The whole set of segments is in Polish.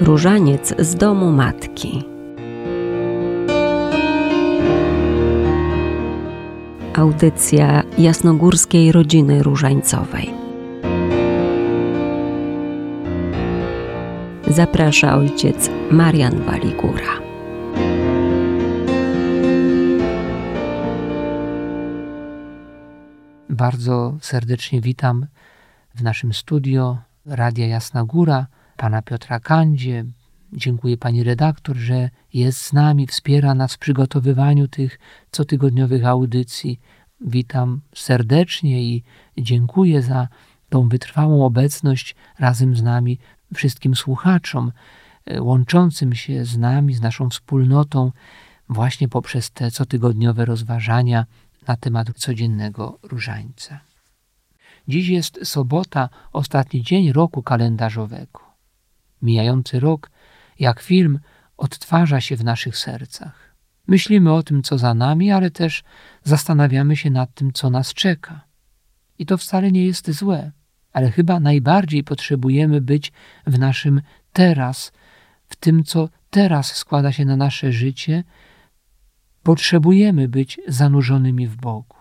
Różaniec z domu matki. Audycja jasnogórskiej rodziny różańcowej. Zaprasza ojciec Marian Waligura. Bardzo serdecznie witam w naszym studio Radia Jasna Góra pana Piotra Kandzie. Dziękuję pani redaktor, że jest z nami, wspiera nas w przygotowywaniu tych cotygodniowych audycji. Witam serdecznie i dziękuję za tą wytrwałą obecność razem z nami wszystkim słuchaczom, e, łączącym się z nami, z naszą wspólnotą, właśnie poprzez te cotygodniowe rozważania na temat codziennego różańca. Dziś jest sobota, ostatni dzień roku kalendarzowego. Mijający rok, jak film, odtwarza się w naszych sercach. Myślimy o tym, co za nami, ale też zastanawiamy się nad tym, co nas czeka. I to wcale nie jest złe, ale chyba najbardziej potrzebujemy być w naszym teraz, w tym, co teraz składa się na nasze życie. Potrzebujemy być zanurzonymi w Bogu.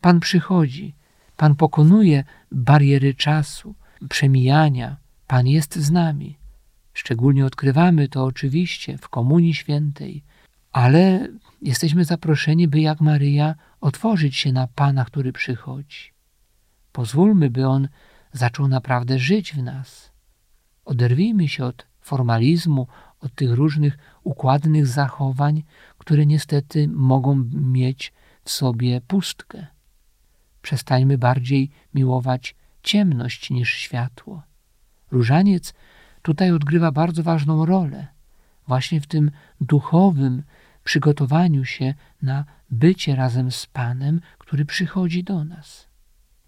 Pan przychodzi, Pan pokonuje bariery czasu, przemijania, Pan jest z nami. Szczególnie odkrywamy to oczywiście w Komunii Świętej, ale jesteśmy zaproszeni, by jak Maryja otworzyć się na Pana, który przychodzi. Pozwólmy, by On zaczął naprawdę żyć w nas. Oderwijmy się od formalizmu, od tych różnych układnych zachowań, które niestety mogą mieć w sobie pustkę. Przestańmy bardziej miłować ciemność niż światło. Różaniec tutaj odgrywa bardzo ważną rolę, właśnie w tym duchowym przygotowaniu się na bycie razem z Panem, który przychodzi do nas.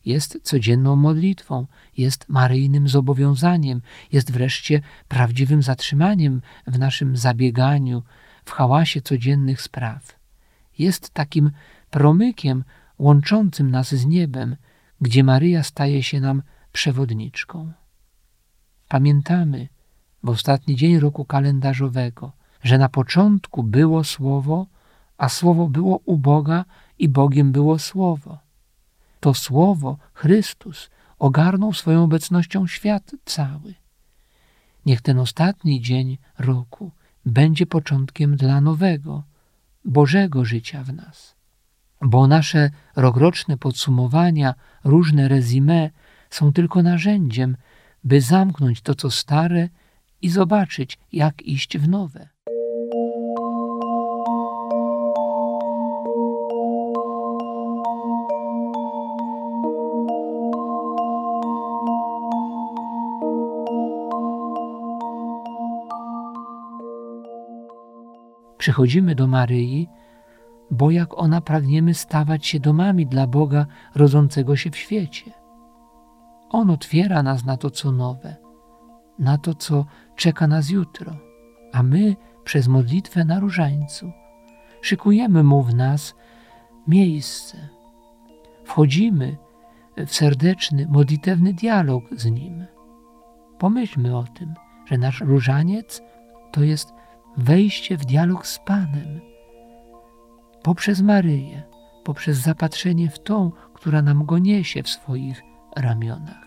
Jest codzienną modlitwą, jest maryjnym zobowiązaniem, jest wreszcie prawdziwym zatrzymaniem w naszym zabieganiu, w hałasie codziennych spraw. Jest takim promykiem łączącym nas z niebem, gdzie Maryja staje się nam przewodniczką. Pamiętamy w ostatni dzień roku kalendarzowego, że na początku było Słowo, a Słowo było u Boga i Bogiem było Słowo. To Słowo, Chrystus, ogarnął swoją obecnością świat cały. Niech ten ostatni dzień roku będzie początkiem dla nowego, Bożego życia w nas. Bo nasze rokroczne podsumowania, różne rezime są tylko narzędziem, by zamknąć to, co stare i zobaczyć, jak iść w nowe. Przychodzimy do Maryi, bo jak ona pragniemy stawać się domami dla Boga rodzącego się w świecie. On otwiera nas na to, co nowe, na to, co czeka nas jutro, a my przez modlitwę na różańcu szykujemy Mu w nas miejsce. Wchodzimy w serdeczny, modlitewny dialog z Nim. Pomyślmy o tym, że nasz różaniec to jest wejście w dialog z Panem poprzez Maryję, poprzez zapatrzenie w tą, która nam go niesie w swoich ramionach.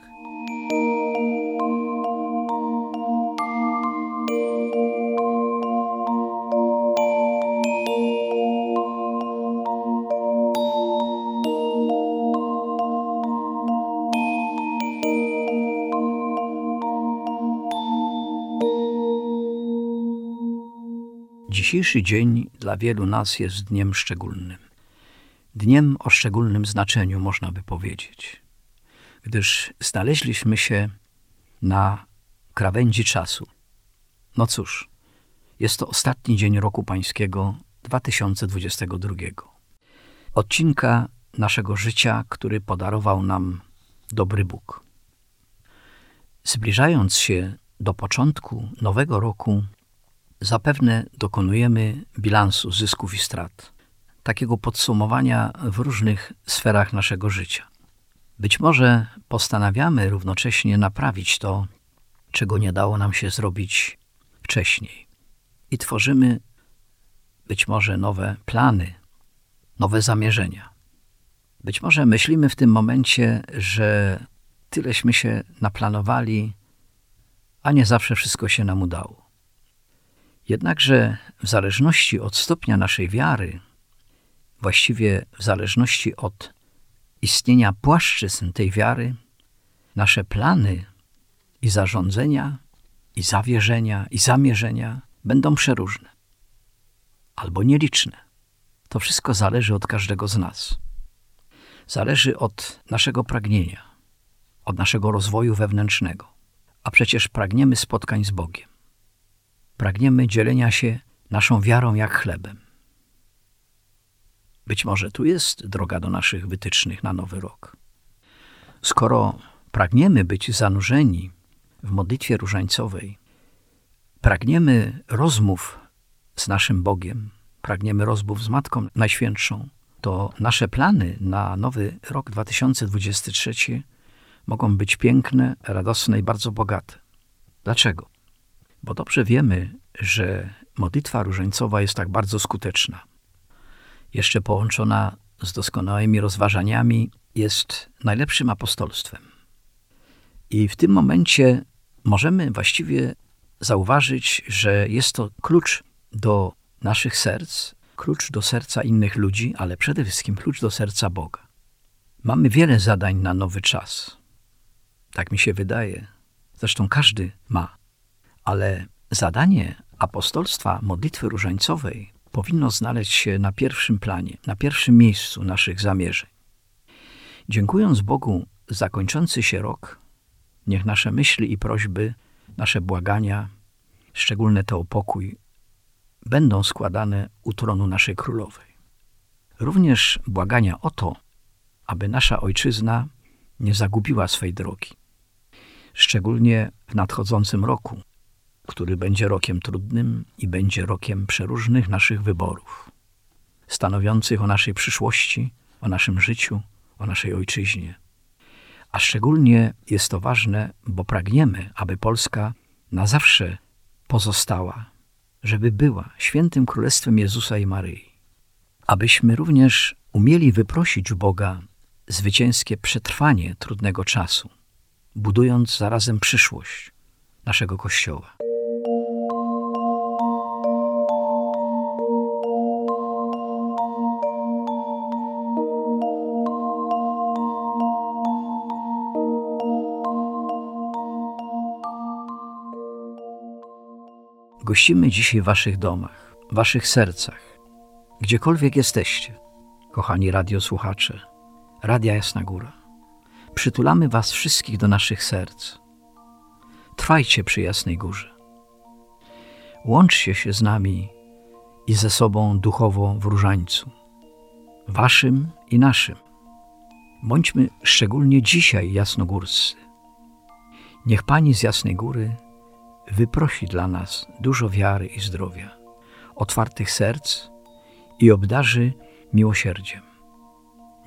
Dzisiejszy dzień dla wielu nas jest dniem szczególnym. Dniem o szczególnym znaczeniu, można by powiedzieć gdyż znaleźliśmy się na krawędzi czasu. No cóż, jest to ostatni dzień roku pańskiego 2022. Odcinka naszego życia, który podarował nam dobry Bóg. Zbliżając się do początku nowego roku, zapewne dokonujemy bilansu zysków i strat, takiego podsumowania w różnych sferach naszego życia. Być może postanawiamy równocześnie naprawić to, czego nie dało nam się zrobić wcześniej. I tworzymy być może nowe plany, nowe zamierzenia. Być może myślimy w tym momencie, że tyleśmy się naplanowali, a nie zawsze wszystko się nam udało. Jednakże w zależności od stopnia naszej wiary, właściwie w zależności od istnienia płaszczyzn tej wiary, nasze plany i zarządzenia, i zawierzenia, i zamierzenia będą przeróżne albo nieliczne. To wszystko zależy od każdego z nas. Zależy od naszego pragnienia, od naszego rozwoju wewnętrznego. A przecież pragniemy spotkań z Bogiem. Pragniemy dzielenia się naszą wiarą jak chlebem. Być może tu jest droga do naszych wytycznych na nowy rok. Skoro pragniemy być zanurzeni w modlitwie różańcowej, pragniemy rozmów z naszym Bogiem, pragniemy rozmów z Matką Najświętszą, to nasze plany na nowy rok 2023 mogą być piękne, radosne i bardzo bogate. Dlaczego? Bo dobrze wiemy, że modlitwa różańcowa jest tak bardzo skuteczna. Jeszcze połączona z doskonałymi rozważaniami jest najlepszym apostolstwem. I w tym momencie możemy właściwie zauważyć, że jest to klucz do naszych serc, klucz do serca innych ludzi, ale przede wszystkim klucz do serca Boga. Mamy wiele zadań na nowy czas. Tak mi się wydaje. Zresztą każdy ma. Ale zadanie apostolstwa modlitwy różańcowej powinno znaleźć się na pierwszym planie, na pierwszym miejscu naszych zamierzeń. Dziękując Bogu za kończący się rok, niech nasze myśli i prośby, nasze błagania, szczególne te o pokój, będą składane u tronu naszej królowej. Również błagania o to, aby nasza ojczyzna nie zagubiła swej drogi. Szczególnie w nadchodzącym roku, który będzie rokiem trudnym i będzie rokiem przeróżnych naszych wyborów, stanowiących o naszej przyszłości, o naszym życiu, o naszej ojczyźnie. A szczególnie jest to ważne, bo pragniemy, aby Polska na zawsze pozostała żeby była świętym królestwem Jezusa i Maryi. Abyśmy również umieli wyprosić u Boga zwycięskie przetrwanie trudnego czasu, budując zarazem przyszłość naszego Kościoła. Gościmy dzisiaj w Waszych domach, Waszych sercach, gdziekolwiek jesteście, kochani radiosłuchacze, Radia Jasna Góra. Przytulamy Was wszystkich do naszych serc. Trwajcie przy Jasnej Górze. Łączcie się z nami i ze sobą duchowo w różańcu, Waszym i naszym. Bądźmy szczególnie dzisiaj jasnogórscy. Niech Pani z Jasnej Góry wyprosi dla nas dużo wiary i zdrowia, otwartych serc i obdarzy miłosierdziem.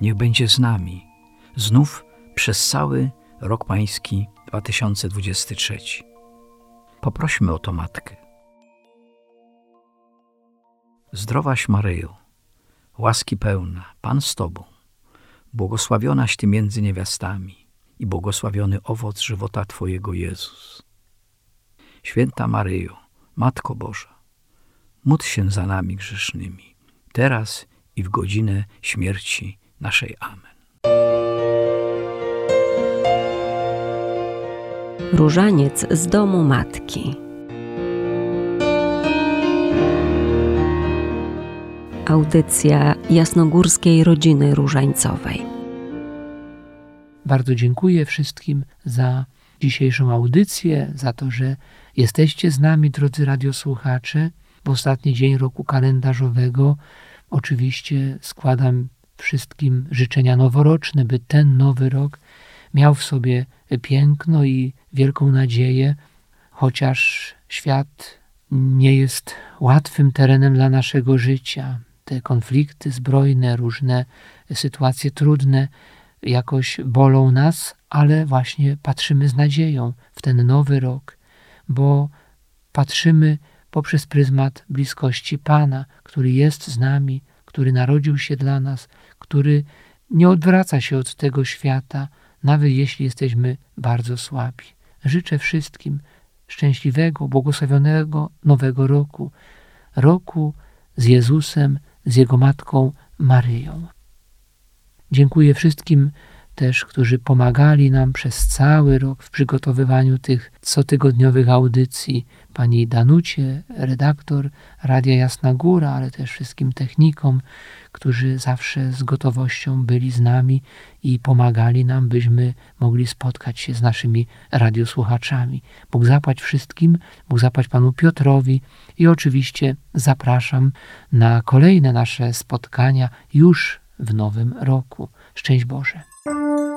Niech będzie z nami znów przez cały rok pański 2023. Poprośmy o to Matkę. Zdrowaś Maryjo, łaski pełna, Pan z Tobą, błogosławionaś Ty między niewiastami i błogosławiony owoc żywota Twojego Jezus. Święta Maryjo, Matko Boża, módl się za nami grzesznymi, teraz i w godzinę śmierci naszej. Amen. Różaniec z domu matki. Audycja jasnogórskiej rodziny różańcowej. Bardzo dziękuję wszystkim za dzisiejszą audycję, za to, że jesteście z nami, drodzy radiosłuchacze. W ostatni dzień roku kalendarzowego oczywiście składam wszystkim życzenia noworoczne, by ten nowy rok miał w sobie piękno i wielką nadzieję, chociaż świat nie jest łatwym terenem dla naszego życia. Te konflikty zbrojne, różne sytuacje trudne jakoś bolą nas, ale właśnie patrzymy z nadzieją w ten nowy rok, bo patrzymy poprzez pryzmat bliskości Pana, który jest z nami, który narodził się dla nas, który nie odwraca się od tego świata, nawet jeśli jesteśmy bardzo słabi. Życzę wszystkim szczęśliwego, błogosławionego nowego roku, roku z Jezusem, z Jego Matką Maryją. Dziękuję wszystkim też, którzy pomagali nam przez cały rok w przygotowywaniu tych cotygodniowych audycji. Pani Danucie, redaktor Radia Jasna Góra, ale też wszystkim technikom, którzy zawsze z gotowością byli z nami i pomagali nam, byśmy mogli spotkać się z naszymi radiosłuchaczami. Bóg zapłać wszystkim, Bóg zapłać Panu Piotrowi i oczywiście zapraszam na kolejne nasze spotkania już w nowym roku. Szczęść Boże. Música